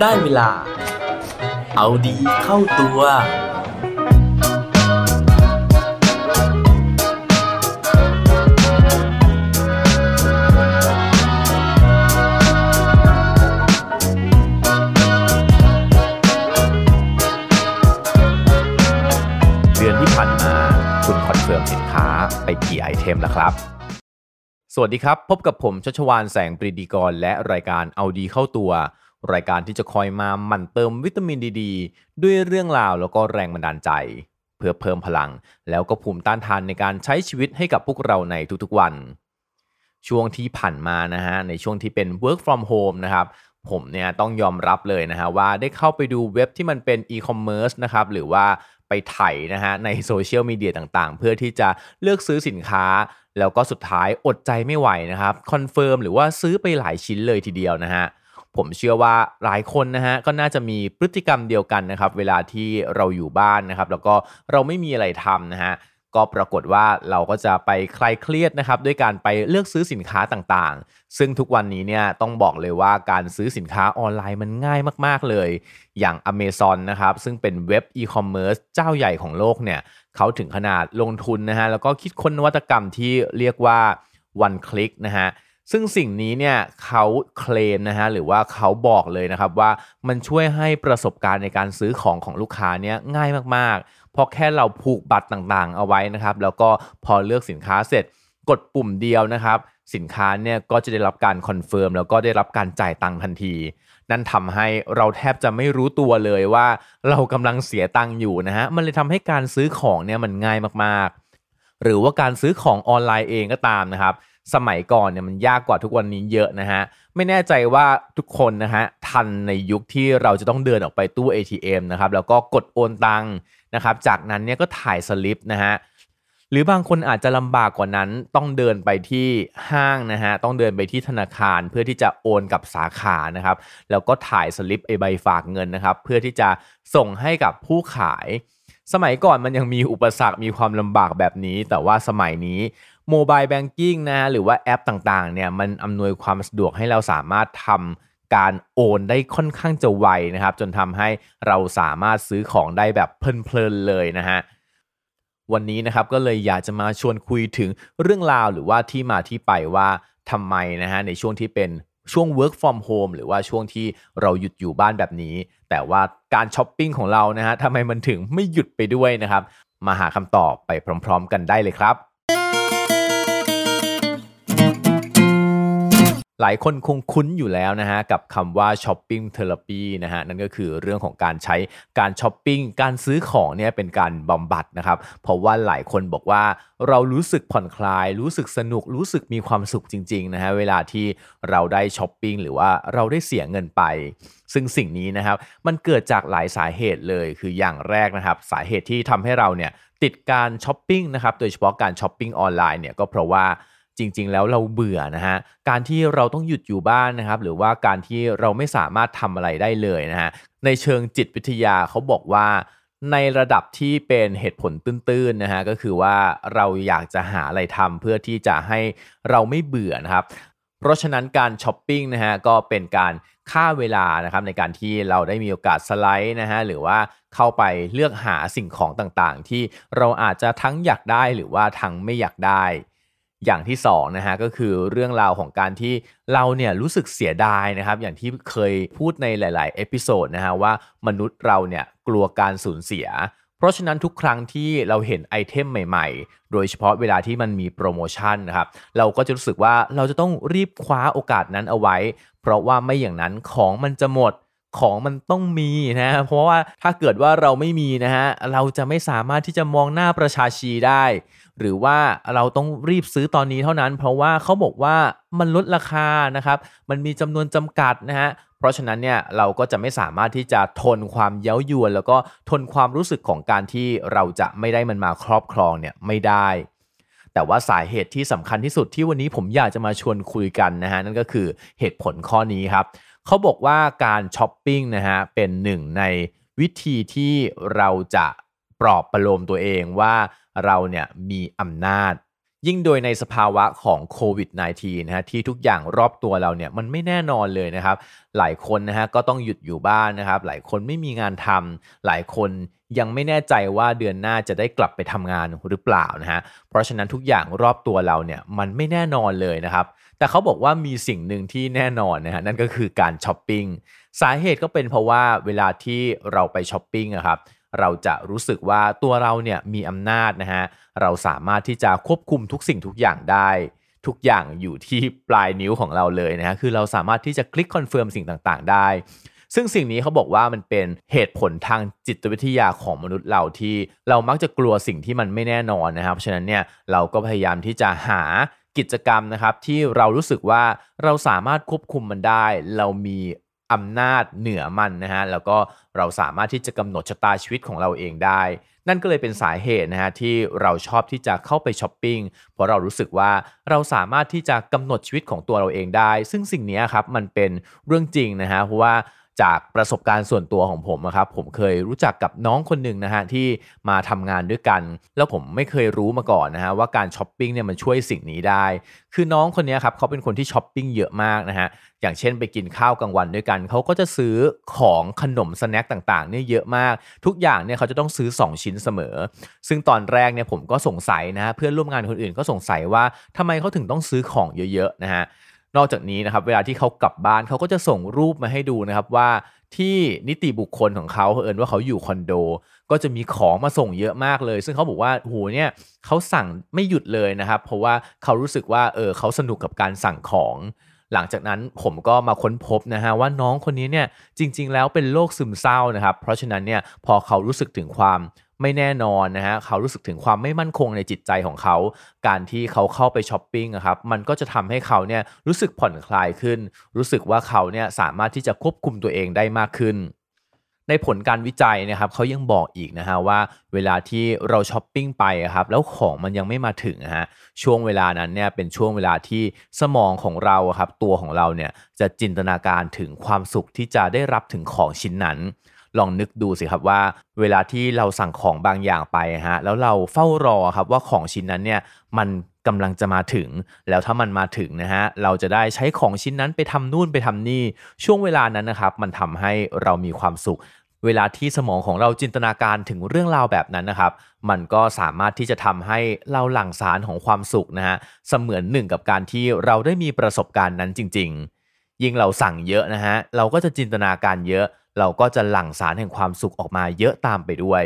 ได้เวลา เอาดีเข้าตัว เดือนที่ผ่านมา คุณ confirm สินค้าไปกี่ item แล้วครับสวัสดีครับ พบกับผมชัชวานแสงปรีดีกร และรายการเอาดีเข้าตัว รายการที่จะคอยมาหมั่นเติมวิตามินดีด้วยเรื่องราวแล้วก็แรงบันดาลใจ เพื่อเพิ่มพลัง แล้วก็ภูมิต้านทานในการใช้ชีวิตให้กับพวกเราในทุกๆวัน ช่วงที่ผ่านมานะฮะในช่วงที่เป็น work from home นะครับผมเนี่ยต้องยอมรับเลยนะฮะว่าได้เข้าไปดูเว็บที่มันเป็น e-commerce นะครับหรือว่าไปไถนะฮะในโซเชียลมีเดียต่างๆ เพื่อที่จะเลือกซื้อสินค้า แล้วก็สุดท้ายอดใจไม่ไหวนะครับ confirm หรือว่าซื้อไปหลายชิ้นเลยทีเดียวนะฮะ ผมเชื่อว่าหลายคนนะฮะก็น่าจะมีพฤติกรรมเดียวกันนะครับ เวลาที่เราอยู่บ้านนะครับ แล้วก็เราไม่มีอะไรทำนะฮะก็ปรากฏว่าเราก็จะไปคลายเครียดนะครับด้วยการไปเลือกซื้อสินค้าต่างๆ ซึ่งทุกวันนี้เนี่ยต้องบอกเลยว่าการซื้อสินค้าออนไลน์มันง่ายมากๆเลย อย่าง Amazon นะครับซึ่งเป็นเว็บอีคอมเมิร์ซเจ้าใหญ่ของโลกเนี่ยเขาถึงขนาดลงทุนนะฮะแล้วก็คิดค้นนวัตกรรมที่เรียกว่า one click นะฮะ ซึ่งสิ่งนี้เนี่ยเขาเคลมนะฮะหรือว่าเขาบอกเลยนะครับว่ามันช่วยให้ประสบการณ์ในการซื้อของของลูกค้าเนี่ยง่ายมากๆ เพราะแค่เราผูกบัตรต่างๆ เอาไว้นะครับ แล้วก็พอเลือกสินค้าเสร็จกดปุ่มเดียวนะครับ สินค้าเนี่ยก็จะได้รับการ confirm แล้วก็ได้รับการจ่ายตังค์ทันที นั่นทำให้เราแทบจะไม่รู้ตัวเลยว่าเรากำลังเสียตังค์อยู่นะฮะมันเลยทำให้การซื้อของเนี่ยมันง่ายมากๆหรือว่าการซื้อของออนไลน์เองก็ตามนะครับ สมัยก่อนเนี่ยมันยากกว่าทุกวันนี้เยอะนะฮะ ไม่แน่ใจว่าทุกคนนะฮะทันในยุคที่เราจะต้องเดินออกไปตู้ ATM นะครับแล้วก็กดโอนตังค์นะครับจากนั้นเนี่ยก็ถ่ายสลิปนะฮะหรือบางคนอาจจะลำบากกว่านั้นต้องเดินไปที่ห้างนะฮะต้องเดินไปที่ธนาคารเพื่อที่จะโอนกับสาขานะครับแล้วก็ถ่ายสลิปไอใบฝากเงินนะครับเพื่อที่จะส่งให้กับผู้ขาย สมัยก่อนมันยังมีอุปสรรคมีความลำบากแบบนี้ แต่ว่าสมัยนี้ โมบายแบงกิ้งนะหรือว่าแอปต่างๆเนี่ยมันอำนวยความสะดวกให้เราสามารถทำการโอนได้ค่อนข้างจะไวนะครับ จนทำให้เราสามารถซื้อของได้แบบเพลินๆเลยนะฮะวันนี้นะครับก็เลยอยากจะมาชวนคุยถึงเรื่องราวหรือว่าที่มาที่ไปว่าทำไมนะฮะในช่วงที่เป็นช่วง work from home หรือว่าช่วงที่เราหยุดอยู่บ้านแบบนี้ แต่ว่าการช้อปปิ้งของเรานะฮะทำไมมันถึงไม่หยุดไปด้วยนะครับ มาหาคำตอบไปพร้อม ๆ กันได้เลยครับ หลายคนคงคุ้นอยู่แล้วนะฮะกับคำว่า shopping therapy นะฮะนั่นก็คือเรื่องของการใช้การช้อปปิ้งการซื้อของเนี่ยเป็นการบำบัดนะครับเพราะว่าหลายคนบอกว่าเรารู้สึกผ่อนคลาย รู้สึกสนุกรู้สึกมีความสุขจริงๆนะฮะเวลาที่เราได้ช้อปปิ้งหรือว่าเราได้เสียเงินไป ซึ่งสิ่งนี้นะครับมันเกิดจากหลายสาเหตุเลยคืออย่างแรกนะครับสาเหตุที่ทำให้เราเนี่ยติดการช้อปปิ้งนะครับโดยเฉพาะการช้อปปิ้งออนไลน์เนี่ยก็เพราะว่า จริง ๆ แล้วเราเบื่อนะฮะการที่เราต้องหยุดอยู่บ้านนะครับหรือว่าการที่เราไม่สามารถทำอะไรได้เลยนะฮะในเชิงจิตวิทยาเขาบอกว่าในระดับที่เป็นเหตุผลตื้นๆนะฮะก็คือว่าเราอยากจะหาอะไรทำเพื่อที่จะให้เราไม่เบื่อนะครับ เพราะฉะนั้นการช้อปปิ้งนะฮะก็เป็นการฆ่าเวลานะครับในการที่เราได้มีโอกาสสไลด์นะฮะหรือว่าเข้าไปเลือกหาสิ่งของต่างๆ ที่เราอาจจะทั้งอยากได้หรือว่าทั้งไม่อยากได้ อย่างที่สองนะฮะก็คือเรื่องราวของการที่เราเนี่ยรู้สึกเสียดายนะครับ อย่างที่เคยพูดในหลาย ๆ episode นะฮะว่ามนุษย์เราเนี่ยกลัวการสูญเสีย เพราะฉะนั้นทุกครั้งที่เราเห็นไอเทมใหม่ ๆ โดยเฉพาะเวลาที่มันมีโปรโมชั่นนะครับ เราก็จะรู้สึกว่าเราจะต้องรีบคว้าโอกาสนั้นเอาไว้ เพราะว่าไม่อย่างนั้นของมันจะหมด ของมันต้องมีนะฮะเพราะว่าถ้าเกิดว่าเราไม่มีนะฮะเราจะไม่สามารถที่จะมองหน้าประชาชีได้ หรือว่าเราต้องรีบซื้อตอนนี้เท่านั้น เพราะว่าเขาบอกว่ามันลดราคานะครับมันมีจำนวนจำกัดนะฮะเพราะฉะนั้นเนี่ยเราก็จะไม่สามารถที่จะทนความเย้ายวน แล้วก็ทนความรู้สึกของการที่เราจะไม่ได้มันมาครอบครองเนี่ยไม่ได้ แต่ว่าสาเหตุที่สำคัญที่สุดที่วันนี้ผมอยากจะมาชวนคุยกันนะฮะนั่นก็คือเหตุผลข้อนี้ครับ เขาบอกว่าการช้อปปิ้งนะฮะเป็นหนึ่งในวิธีที่เราจะปลอบประโลมตัวเองว่าเราเนี่ยมีอำนาจ ยิ่งโดยในสภาวะของโควิด -19 นะฮะที่ทุกอย่างรอบตัวเราเนี่ยมันไม่แน่นอนเลยนะครับ หลายคนนะฮะก็ต้องหยุดอยู่บ้านนะครับ หลายคนไม่มีงานทำหลายคนยังไม่แน่ใจว่าเดือนหน้าจะได้กลับไปทำงานหรือเปล่านะฮะเพราะฉะนั้นทุกอย่างรอบตัวเราเนี่ยมันไม่แน่นอนเลยนะครับ แต่เขาบอกว่ามีสิ่งหนึ่งที่แน่นอนนะฮะนั่นก็คือการช้อปปิ้งสาเหตุก็เป็นเพราะว่าเวลาที่เราไปช้อปปิ้งนะครับเราจะรู้สึกว่าตัวเราเนี่ยมีอำนาจนะฮะเราสามารถที่จะควบคุมทุกสิ่งทุกอย่างได้ ทุกอย่างอยู่ที่ปลายนิ้วของเราเลยนะฮะคือเราสามารถที่จะคลิก confirm สิ่งต่างๆ ได้ซึ่งสิ่งนี้เขาบอกว่ามันเป็นเหตุผลทางจิตวิทยาของมนุษย์เราที่เรามักจะกลัวสิ่งที่มันไม่แน่นอนนะครับฉะนั้นเนี่ยเราก็พยายามที่จะหา กิจกรรมนะครับที่เรารู้สึกว่าเราสามารถควบคุมมันได้ เรามีอำนาจเหนือมันนะฮะแล้วก็เราสามารถที่จะกำหนดชะตาชีวิตของเราเองได้ นั่นก็เลยเป็นสาเหตุนะฮะที่เราชอบที่จะเข้าไปช้อปปิ้งเพราะเรารู้สึกว่าเราสามารถที่จะกำหนดชีวิตของตัวเราเองได้ ซึ่งสิ่งนี้ครับมันเป็นเรื่องจริงนะฮะเพราะว่า จากประสบการณ์ส่วนตัวของผมนะครับผมเคยรู้จักกับน้องคนหนึ่งนะฮะที่มาทำงานด้วยกัน แล้วผมไม่เคยรู้มาก่อนนะฮะว่าการช้อปปิ้งเนี่ยมันช่วยสิ่งนี้ได้ คือน้องคนนี้ครับเขาเป็นคนที่ช้อปปิ้งเยอะมากนะฮะอย่างเช่นไปกินข้าวกลางวันด้วยกันเขาก็จะซื้อของขนมสแน็คต่างๆเนี่ยเยอะมาก ทุกอย่างเนี่ยเขาจะต้องซื้อ 2 ชิ้นเสมอ ซึ่งตอนแรกเนี่ยผมก็สงสัยนะฮะเพื่อนร่วมงานคนอื่นก็สงสัยว่าทำไมเขาถึงต้องซื้อของเยอะๆนะฮะ นอกจากนี้นะครับเวลาที่เขากลับบ้านเขาก็จะส่งรูปมาให้ดูนะครับว่าที่นิติบุคคลของเขาเอิญว่าเขาอยู่คอนโด ก็จะมีของมาส่งเยอะมากเลย ซึ่งเขาบอกว่าโหเนี่ยเขาสั่งไม่หยุดเลยนะครับ เพราะว่าเขารู้สึกว่าเออเขาสนุกกับการสั่งของ หลังจากนั้นผมก็มาค้นพบนะฮะว่าน้องคนนี้เนี่ยจริง ๆ แล้วเป็นโรคซึมเศร้านะครับ เพราะฉะนั้นเนี่ยพอเขารู้สึกถึงความ ไม่แน่นอนนะฮะเขารู้สึกถึงความไม่มั่นคงในจิตใจของเขา การที่เขาเข้าไปช้อปปิ้งครับมันก็จะทำให้เขาเนี่ยรู้สึกผ่อนคลายขึ้น รู้สึกว่าเขาเนี่ยสามารถที่จะควบคุมตัวเองได้มากขึ้นในผลการวิจัยนะครับเขายังบอกอีกนะฮะว่าเวลาที่เราช้อปปิ้งไปครับแล้วของมันยังไม่มาถึงนะฮะช่วงเวลานั้นเนี่ยเป็นช่วงเวลาที่สมองของเราครับตัวของเราเนี่ยจะจินตนาการถึงความสุขที่จะได้รับถึงของชิ้นนั้น ลองนึกดูสิครับว่า เวลาที่เราสั่งของบางอย่างไปฮะแล้วเราเฝ้ารอครับว่าของชิ้นนั้นเนี่ยมันกำลังจะมาถึง แล้วถ้ามันมาถึงนะฮะเราจะได้ใช้ของชิ้นนั้นไปทำนู่นไปทำนี่ ช่วงเวลานั้นนะครับมันทำให้เรามีความสุขเวลาที่สมองของเราจินตนาการถึงเรื่องราวแบบนั้นนะครับ มันก็สามารถที่จะทำให้เราหลั่งสารของความสุขนะฮะ เสมือนหนึ่งกับการที่เราได้มีประสบการณ์นั้นจริง ๆ ยิ่งเราสั่งเยอะนะฮะ เราก็จะจินตนาการเยอะ เราก็จะหลั่งสารแห่งความสุขออกมาเยอะตามไปด้วย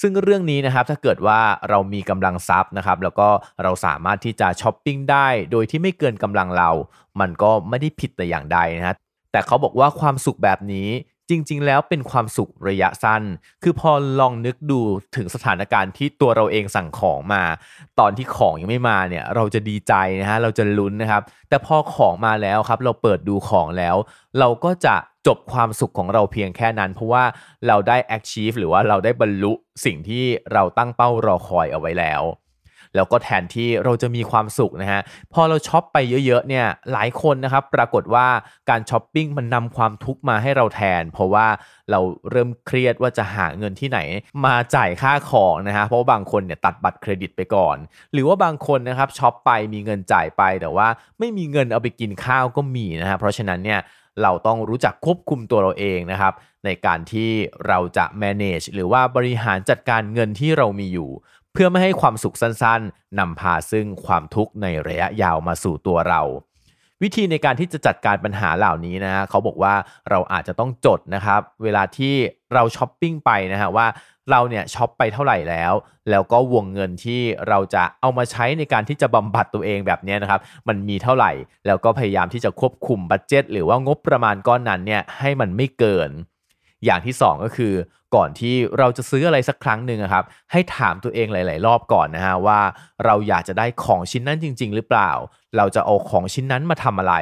ซึ่งเรื่องนี้นะครับถ้าเกิดว่าเรามีกำลังทรัพย์นะครับแล้วก็เราสามารถที่จะช้อปปิ้งได้โดยที่ไม่เกินกำลังเรา มันก็ไม่ได้ผิดแต่อย่างใดนะฮะแต่เขาบอกว่าความสุขแบบนี้ จริง ๆ แล้วเป็นความสุขระยะสั้น คือพอลองนึกดูถึงสถานการณ์ที่ตัวเราเองสั่งของมา ตอนที่ของยังไม่มาเนี่ยเราจะดีใจนะฮะเราจะลุ้นนะครับ แต่พอของมาแล้วครับ เราเปิดดูของแล้ว เราก็จะจบความสุขของเราเพียงแค่นั้น เพราะว่าเราได้ achieve หรือว่าเราได้บรรลุสิ่งที่เราตั้งเป้ารอคอยเอาไว้แล้ว แล้วก็แทนที่เราจะมีความสุขนะฮะพอเราช็อปไปเยอะๆเนี่ยหลายคนนะครับปรากฏว่าการช้อปปิ้งมันนำความทุกข์มาให้เราแทน เพราะว่าเราเริ่มเครียดว่าจะหาเงินที่ไหน มาจ่ายค่าของนะฮะเพราะบางคนเนี่ยตัดบัตรเครดิตไปก่อน หรือว่าบางคนนะครับช็อปไปมีเงินจ่ายไปแต่ว่าไม่มีเงินเอาไปกินข้าวก็มีนะฮะเพราะฉะนั้นเนี่ยเราต้องรู้จักควบคุมตัวเราเองนะครับ ในการที่เราจะ manage หรือว่าบริหารจัดการเงินที่เรามีอยู่ เพื่อไม่ให้ความสุขสั้นๆนำพาซึ่งความทุกข์ในระยะยาวมาสู่ตัวเรา วิธีในการที่จะจัดการปัญหาเหล่านี้นะเขาบอกว่าเราอาจจะต้องจดนะครับ เวลาที่เราช้อปปิ้งไปนะฮะว่าเราเนี่ยช็อปไปเท่าไหร่แล้ว แล้วก็วงเงินที่เราจะเอามาใช้ในการที่จะบำบัดตัวเองแบบนี้นะครับ มันมีเท่าไหร่ แล้วก็พยายามที่จะควบคุม budget หรือว่างบประมาณก้อนนั้นเนี่ยให้มันไม่เกิน อย่างที่ 2 ก็คือก่อนที่เราจะซื้ออะไรสักครั้งหนึ่งครับ ให้ถามตัวเองหลาย ๆ รอบก่อนนะฮะว่า เราอยากจะได้ของชิ้นนั้นจริง ๆ หรือเปล่า เราจะเอาของชิ้นนั้นมาทำอะไร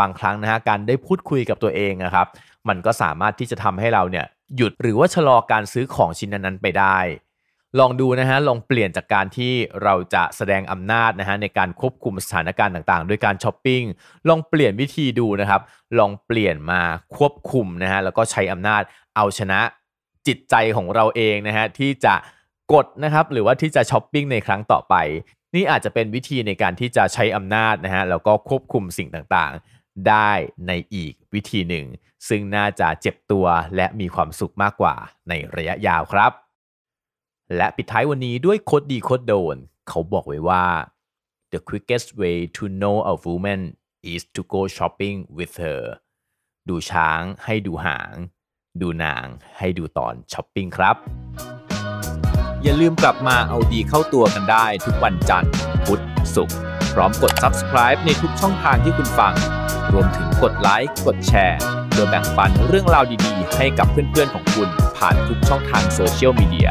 บางครั้งนะฮะการได้พูดคุยกับตัวเองนะครับ มันก็สามารถที่จะทำให้เราเนี่ยหยุดหรือว่าชะลอการซื้อของชิ้นนั้นๆไปได้ ลองดูนะฮะ ลองเปลี่ยนจากการที่เราจะแสดงอำนาจนะฮะในการควบคุมสถานการณ์ต่างๆ ด้วยการช้อปปิ้ง ลองเปลี่ยนวิธีดูนะครับ ลองเปลี่ยนมาควบคุมนะฮะ แล้วก็ใช้อำนาจเอาชนะจิตใจของเราเองนะฮะที่จะกดนะครับ หรือว่าที่จะช้อปปิ้งในครั้งต่อไป นี่อาจจะเป็นวิธีในการที่จะใช้อำนาจนะฮะ แล้วก็ควบคุมสิ่งต่างๆ ได้ในอีกวิธีหนึ่ง ซึ่งน่าจะเจ็บตัวและมีความสุขมากกว่าในระยะยาวครับ และปิดท้ายวันนี้ด้วยโคดดีโคดโดน เขาบอกไว้ว่า the quickest way to know a woman is to go shopping with her ดูช้างให้ดูหาง ดูนางให้ดูตอนช้อปปิ้งครับ อย่าลืมกลับมาเอาดีเข้าตัวกันได้ทุกวันจันทร์ พุธศุกร์พร้อมกด subscribe ในทุกช่องทางที่คุณฟัง รวมถึงกดไลค์กดแชร์โดยแบ่งปันเรื่องราวดีๆ ให้กับเพื่อนๆของคุณผ่านทุกช่องทางโซเชียลมีเดีย